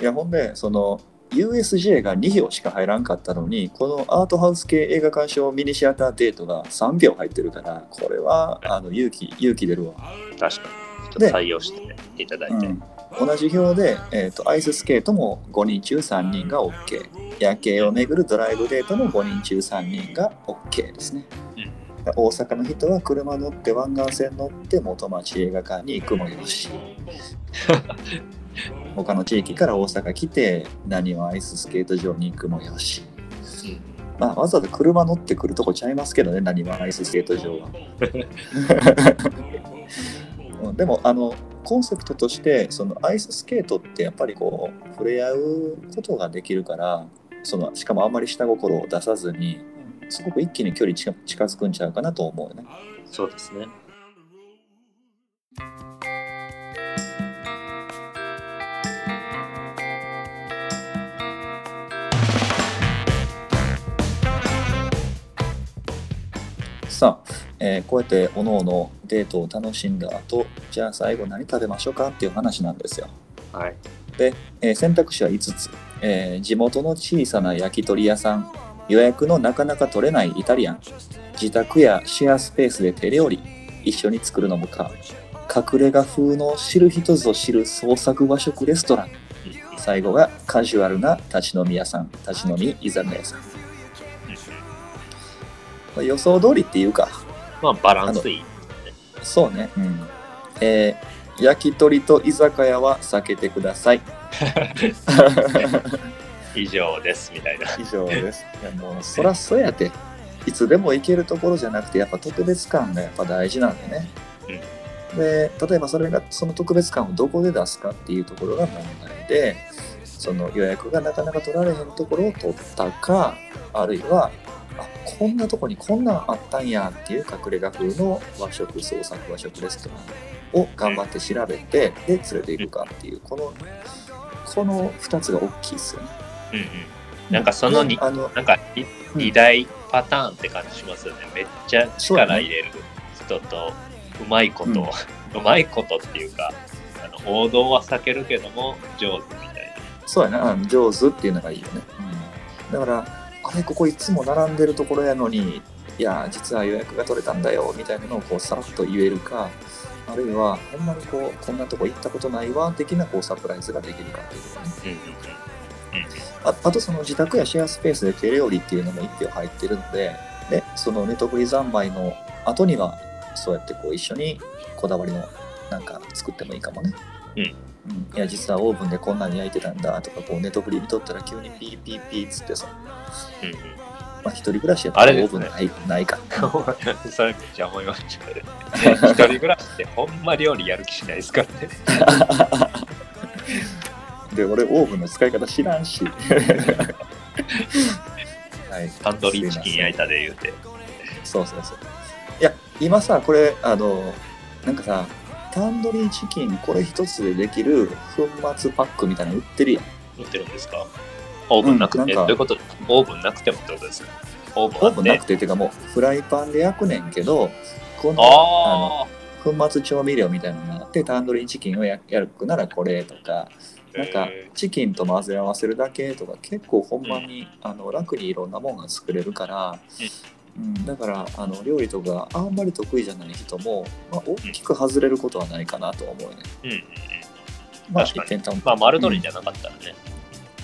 いやほんでその USJ が2票しか入らんかったのにこのアートハウス系映画鑑賞ミニシアターデートが3票入ってるからこれはあの勇気勇気出るわ、確かに。ちょっとで採用していただいて。うん、同じ票で、えー、とアイススケートも5人中3人が OK 夜景を巡るドライブデートも5人中3人が OK ですね。うん。大阪の人は車乗って湾岸線乗って元町映画館に行くもよし 他の地域から大阪来て何をアイススケート場に行くもよしうんまあわざわざ車乗ってくるとこちゃいますけどね何はアイススケート場はうん でもあのコンセプトとしてそのアイススケートってやっぱりこう触れ合うことができるからそのしかもあんまり下心を出さずにすごく一気に距離近近づくんちゃうかなと思うよね。そうですね。さあ、えーこうやっておのおのデートを楽しんだ後じゃあ最後何食べましょうかっていう話なんですよ。はい。で、えー選択肢は5つ、えー地元の小さな焼き鳥屋さん。予約のなかなか取れないイタリアン。自宅やシェアスペースで手料理。一緒に作るのもか。隠れ家風の知る人ぞ知る創作和食レストラン。最後がカジュアルな立ち飲み屋さん。立ち飲み居酒屋さんまあ予想通りっていうかまあ、バランスいい。そうね、うんえー焼き鳥と居酒屋は避けてください 以上です、みたいな。以上です。いやもうそらそうやて。いつでも行けるところじゃなくてやっぱ特別感がやっぱ大事なんでね。で例えばそれがその特別感をどこで出すかっていうところが問題でその予約がなかなか取られへんところを取ったかあるいはあこんなとこにこんなんあったんやっていう隠れ家風の和食創作和食レストランを頑張って調べてで連れていくかっていうこのこの2つが大きいですよね。うんうん。なんかそのに、あのなんかい二大パターンって感じしますよね。めっちゃ力入れる人と、うまいこと、うん うまいことっていうか、あの王道は避けるけども上手みたいそうやな、上手っていうのがいいよね。だから、あれ、ここいつも並んでるところやのに、いや、実は予約が取れたんだよ、みたいなのをこうさらっと言えるか、あるいは、ほんまにこう、こんなとこ行ったことないわ、的なこうサプライズができるかっていうとかね。な。うんうんああと、その自宅やシェアスペースで手料理っていうのも1票入ってるので、で、そのネトフリ三昧の後には、そうやってこう一緒にこだわりのなんか作ってもいいかもね。うんうん、いや実はオーブンでこんなに焼いてたんだとかこうネトフリ見とったら急にピーピーピーっつってさ、うんうんまあ、一人暮らしやったらオーブンない,、ないかうん。それめっちゃ思いましたね。一人暮らしってほんま料理やる気しないですからね。で俺オーブンの使い方知らんしはいタンドリーチキン焼いたで言うて。そうそうそういや今さこれあのなんかさタンドリーチキンこれ一つでできる粉末パックみたいなの売ってるやん。売ってるんですか？オーブンなくて、うんなんか。どういうこと？オーブンなくてもってことですか？オーブンなてくてっていうかもうフライパンで焼くねんけどこのああの粉末調味料みたいなのがあってタンドリーチキンをややるならこれとかあ。なんかへチキンと混ぜ合わせるだけとか結構ほんまに、あの楽にいろんなもんが作れるから、うん、だからあの料理とかあんまり得意じゃない人も、まあ、大きく外れることはないかなと思うね。ーうんうんうん。まあ一点ともまあ丸鶏じゃなかったらね。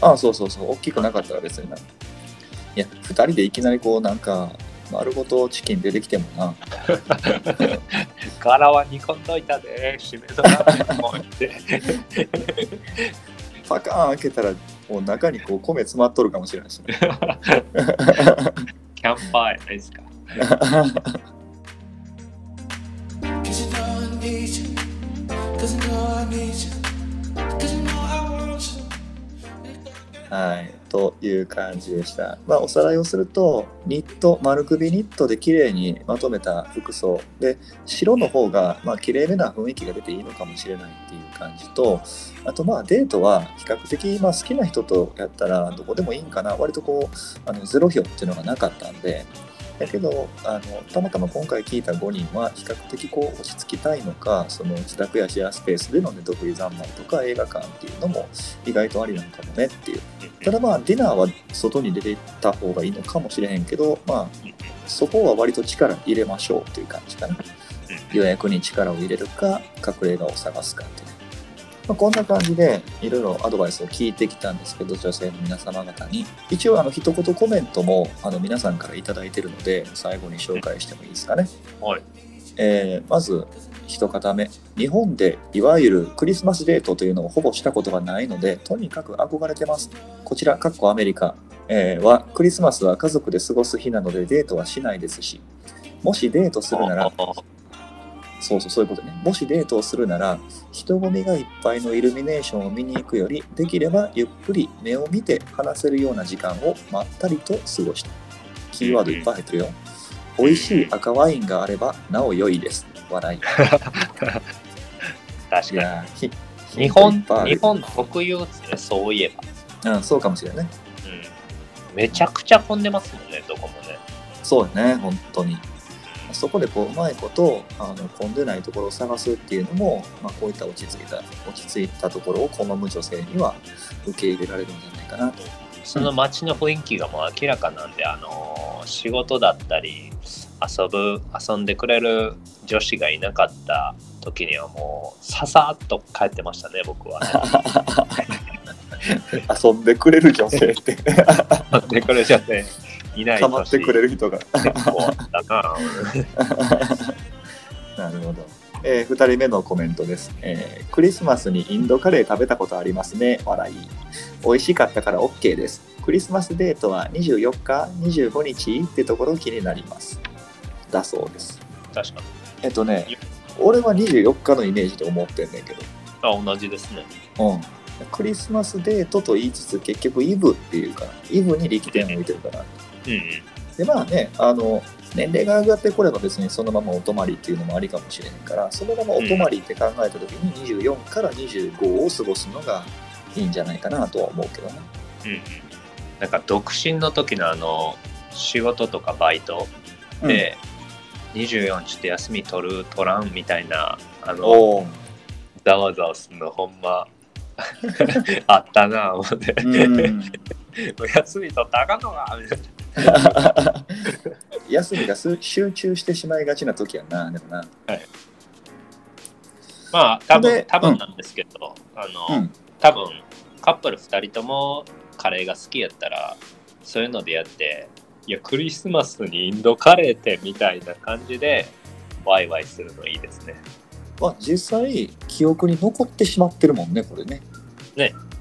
ああそうそうそう大きくなかったら別にないや2人でいきなりこうなんか丸ごとチキン出てきてもな柄は煮込んどいたで、締めとかもって。パカーン開けたらもう中にこう米詰まっとるかもしれないしね。キャンパーやないですか。 Cause you know I need you. Cause you know I need you. Cause you know I want you. はい、 という感じでした。まあ、おさらいをすると、ニット、丸首ニットで綺麗にまとめた服装で、白の方がまあ綺麗めな雰囲気が出ていいのかもしれないっていう感じと、あとまあデートは比較的まあ好きな人とやったらどこでもいいんかな、割とこう、あのゼロ票っていうのがなかったんで、だけどあのたまたま今回聞いた5人は比較的こう落ち着きたいのかその自宅やシェアスペースでのネットフリ三昧とか映画館っていうのも意外とありなのかもねっていう。ただまあディナーは外に出て行った方がいいのかもしれへんけどまあそこは割と力入れましょうという感じかな。予約に力を入れるか隠れ家を探すかっていうね、まあ、こんな感じでいろいろアドバイスを聞いてきたんですけど女性の皆様方に。一応あの一言コメントもあの皆さんから頂いてるので最後に紹介してもいいですかね、はい。えーまず一方目。日本でいわゆるクリスマスデートというのをほぼしたことがないのでとにかく憧れてます。こちらかっこアメリカ、えーはクリスマスは家族で過ごす日なのでデートはしないですしもしデートするならそうそう、そういうことね。もしデートをするなら、人混みがいっぱいのイルミネーションを見に行くより、できればゆっくり目を見て話せるような時間をまったりと過ごした。キーワードいっぱい入ってるよ。美味しい赤ワインがあればなお良いです。笑い。確いかに。日本日本特有ですね、そういえば。うん、そうかもしれないね。うん。めちゃくちゃ混んでますもんね、どこもね。そうだね、本当に。そこでこううまいことあの混んでないところを探すっていうのも、まあ、こういった落ち着いた落ち着いたところを好む女性には受け入れられるんじゃないかなと。その街の雰囲気がもう明らかなんで、あのー仕事だったり、遊ぶ、遊んでくれる女子がいなかった時にはもう、ささっと帰ってましたね、僕は。遊んでくれる女性って 遊んでくれちゃって、いない構ってくれるる人が。結構あったな。なるほど。え2人目のコメントです、えークリスマスにインドカレー食べたことありますね。笑い。美味しかったから OK です。クリスマスデートは24日、25日ってところ気になります。だそうです。確かに。えっとね、俺は24日のイメージで思ってんねんけあ、同じですね。ど、うん。クリスマスデートと言いつつ結局イブっていうから、イブに力点を置いてるから。うんうん。でまあねあの年齢が上がってこれば別にそのままお泊まりっていうのもありかもしれへんからそのままお泊まりって考えた時に24から25を過ごすのがいいんじゃないかなとは思うけどね。うんうん。なんか独身の時のあの、仕事とかバイトで、24ちょっと休み取る取らんみたいな、あの、ざわざわするのほんま あったな思って、うん、休み取ったらあかんのかみたいな。休みがす集中してしまいがちな時やなでもな。まあ多分で多分なんですけど、あの、うん。多分カップル2人ともカレーが好きやったらそういうのでやっていやクリスマスにインドカレーってみたいな感じでワイワイするのいいですね。まあ、実際記憶に残ってしまってるもんねこれね。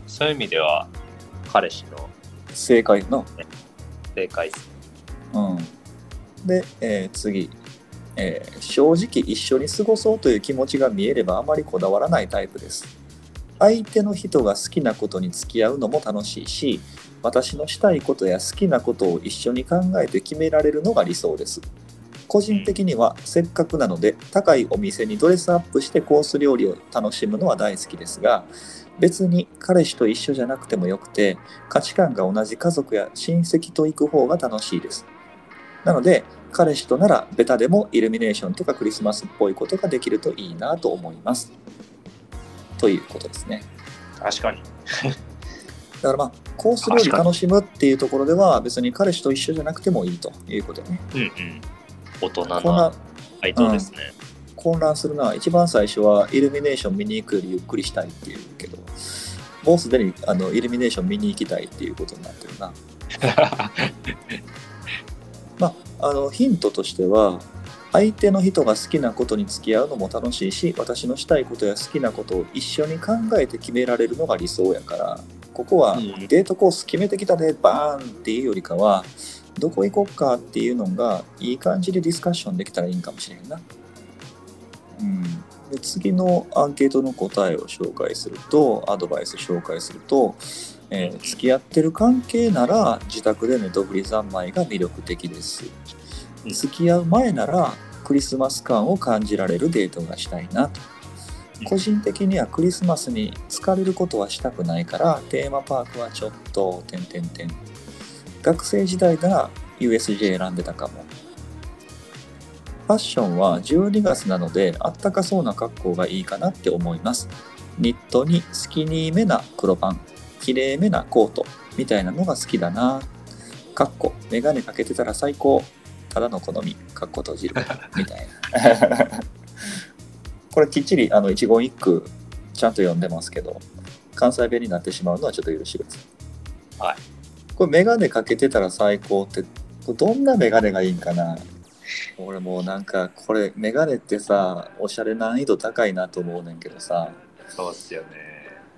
そういう意味では彼氏の正解の。正解。ですうん、で、えー次、えー正直一緒に過ごそうという気持ちが見えればあまりこだわらないタイプです。相手の人が好きなことに付き合うのも楽しいし私のしたいことや好きなことを一緒に考えて決められるのが理想です。個人的にはせっかくなので高いお店にドレスアップしてコース料理を楽しむのは大好きですが別に彼氏と一緒じゃなくてもよくて価値観が同じ家族や親戚と行く方が楽しいです。なので彼氏とならベタでもイルミネーションとかクリスマスっぽいことができるといいなと思います。ということですね。確かに。だからまあコース料理楽しむっていうところでは別に彼氏と一緒じゃなくてもいいということね。うんうん。大人な回答ですね、混乱するな一番最初はイルミネーション見に行くよりゆっくりしたいっていうけどもうすでにあのイルミネーション見に行きたいっていうことになってるな。まあ、あのヒントとしては相手の人が好きなことに付き合うのも楽しいし私のしたいことや好きなことを一緒に考えて決められるのが理想やからここはうん。デートコース決めてきたでバーンっていうよりかはどこ行こっかっていうのがいい感じでディスカッションできたらいいんかもしれんな。うん、で次のアンケートの答えを紹介するとアドバイス紹介すると、えー付き合ってる関係なら自宅でネトフリ三昧が魅力的です。うん。付き合う前ならクリスマス感を感じられるデートがしたいなと。うん。個人的にはクリスマスに疲れることはしたくないからテーマパークはちょっと点々点学生時代なら USJ 選んでたかも。ファッションは12月なのであったかそうな格好がいいかなって思います。ニットにスキニーめな黒パン綺麗めなコートみたいなのが好きだな。かっこメガネかけてたら最高。ただの好みかっこ閉じるみたいな。これきっちりあの一言一句ちゃんと読んでますけど関西弁になってしまうのはちょっと許してください。はい。これメガネかけてたら最高ってどんなメガネがいいんかな？俺もうなんかこれメガネってさおしゃれ難易度高いなと思うねんけどさそうっすよね。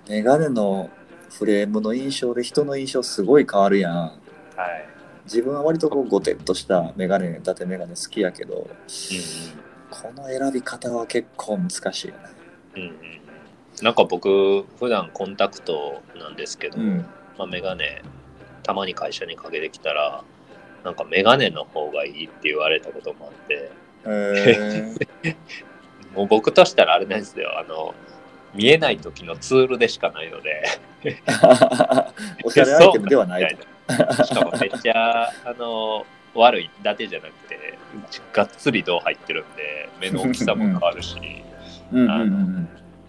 メガネのフレームの印象で人の印象すごい変わるやんはい。自分は割とこうゴテッとしたメガネ伊達メガネ好きやけどうんこの選び方は結構難しいよねうん。うんうんなんか僕、普段コンタクトなんですけど、うんまあ、メガネ、たまに会社にかけてきたら、なんかメガネの方がいいって言われたこともあって、えー。もう僕としたらあれなんですよ、あの、見えない時のツールでしかないので、おしゃれアイテムではない。しかもめっちゃ、あの、悪いだけじゃなくて、がっつり銅入ってるんで、目の大きさも変わるし、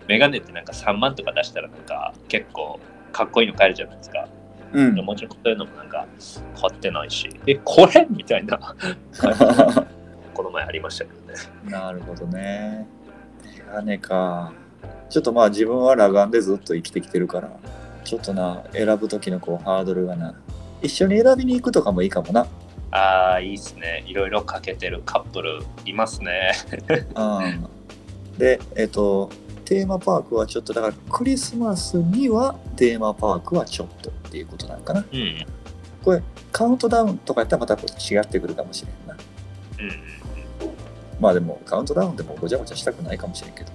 メガネってなんか3万とか出したらなんか結構かっこいいの買えるじゃないですか。うん。うんもちろんそういうのもなんか買ってないし、え、これ？みたいな この前ありましたけどね。なるほどね。メガネか。ちょっとまあ自分は裸眼でずっと生きてきてるから、ちょっとな、選ぶ時のこうハードルがな。一緒に選びに行くとかもいいかもな。ああ、いいっすね。いろいろかけてるカップルいますね。うん。で、えっと、テーマパークはちょっと、だからクリスマスにはテーマパークはちょっとっていうことなんかな。うん。うんこれ、カウントダウンとかやったらまたこう違ってくるかもしれんな。うんうんまあでも、カウントダウンでもごちゃごちゃしたくないかもしれんけど。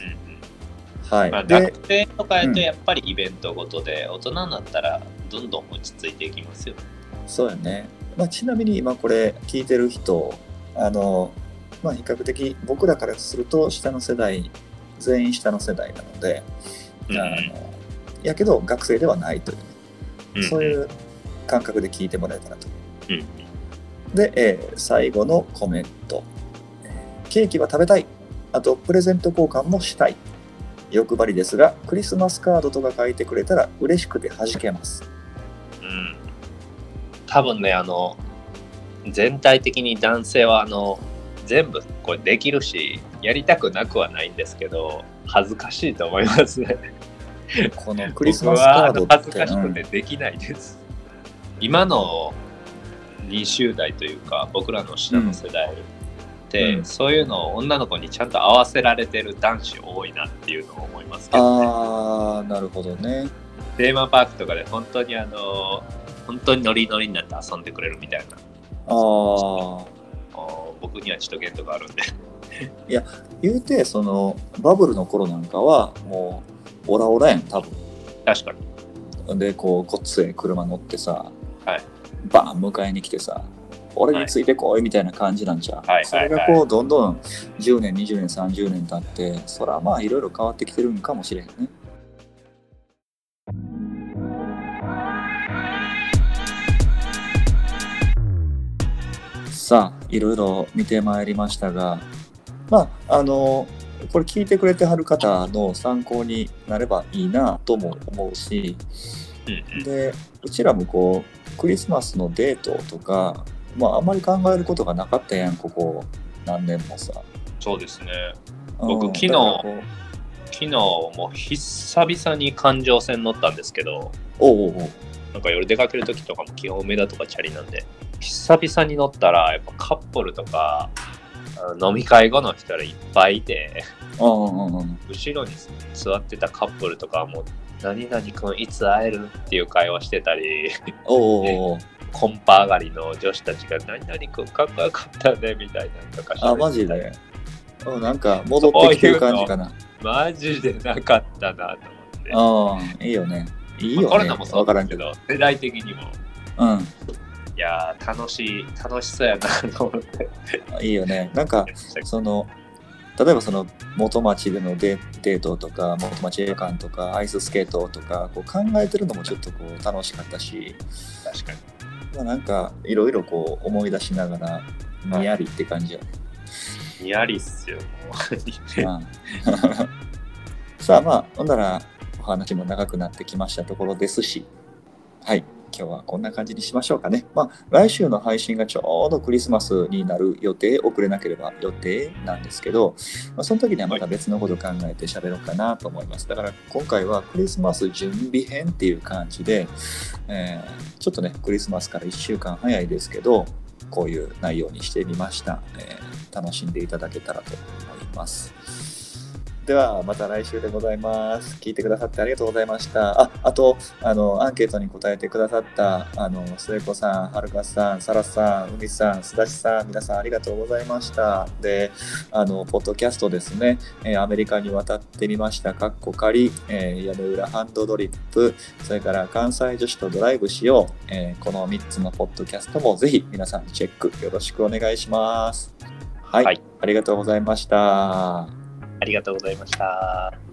うんはい。まあ、で学、生とかやうんとやっぱりイベントごとで、大人になったらどんどん落ち着いていきますよね。そうやね。まあ、ちなみに今これ聞いてる人、あの、まあ比較的僕らからすると下の世代、全員下の世代なので、うんあのやけど学生ではないというね、うんそういう感覚で聞いてもらえたらと。うんで、えー最後のコメント。えーケーキは食べたい。あと、プレゼント交換もしたい。欲張りですが、クリスマスカードとか書いてくれたら嬉しくて弾けます。うん多分ねあの全体的に男性はあの全部これできるしやりたくなくはないんですけど恥ずかしいと思いますねこのクリス僕マスカードって。恥ずかしくてできないです、今の20代というか僕らの下の世代って、うんそういうのを女の子にちゃんと合わせられてる男子多いなっていうのを思いますけうんど、ね、あー、なるほどね。テーマパークとかで本当にあの本当にノリノリになって遊んでくれるみたいなあー。あー僕にはちょっと限度があるんで。言うて、その、バブルの頃なんかは、もう、オラオラやん、多分。確かに。で、こう、ごっつい車乗ってさ、はいバーン迎えに来てさ、俺についてこいみたいな感じなんちゃう、はいそれがこう、どんどん10年、20年、30年経って、そらまあ、いろいろ変わってきてるんかもしれんね。さあ、いろいろ見てまいりましたが、まあ、あの、これ聞いてくれてはる方の参考になればいいなとも思うし、でうちらもこうクリスマスのデートとか、まあ、あんまり考えることがなかったやんここ何年もさ。そうですね。うん僕昨日昨日も久々に環状線乗ったんですけど、おうおうなんか夜出かける時とかも基本梅田とかチャリなんで、久々に乗ったらやっぱカップルとか飲み会後の人らいっぱいいて、うんうんうん。後ろに座ってたカップルとかはもう、何々君いつ会える？っていう会話してたり、お コンパ上がりの女子たちが何々君かっこよかったねみたいなのとかあ、マジで？うん、なんか戻ってきてる感じかな。マジでなかったなと思って。ああ、いいよね。いいまあよね。コロナもそうわからんけど。だけど、世代的にも、うん。いやー、楽しい、楽しそうやなと思って。いいよね。なんか、その、例えばその元町でのデデートとか、元町映画館とか、アイススケートとか、こう考えてるのもちょっとこう楽しかったし、確かに。まあ、なんかいろいろこう思い出しながら、にやりって感じよね。ニヤリっすよ、もう。うん さあまあ、ほんならお話も長くなってきましたところですし、はい、今日はこんな感じにしましょうかね。まあ、来週の配信がちょうどクリスマスになる予定、遅れなければ予定なんですけど、まあ、その時にはまた別のこと考えて喋ろうかなと思います。だから今回はクリスマス準備編っていう感じで、えーちょっとね、クリスマスから1週間早いですけど、こういう内容にしてみました。えー楽しんでいただけたらと思います。では、また来週でございます。聞いてくださってありがとうございました。あ、あと、あの、アンケートに答えてくださった、あの、末子さん、はるかさん、さらさん、うみさん、すだしさん、皆さんありがとうございました。で、あの、ポッドキャストですね、えーアメリカに渡ってみました、かっこ仮、えー屋根裏ハンドドリップ、それから関西女子とドライブしよう、えーこの3つのポッドキャストもぜひ皆さんチェックよろしくお願いします。はい、はいありがとうございました。ありがとうございました。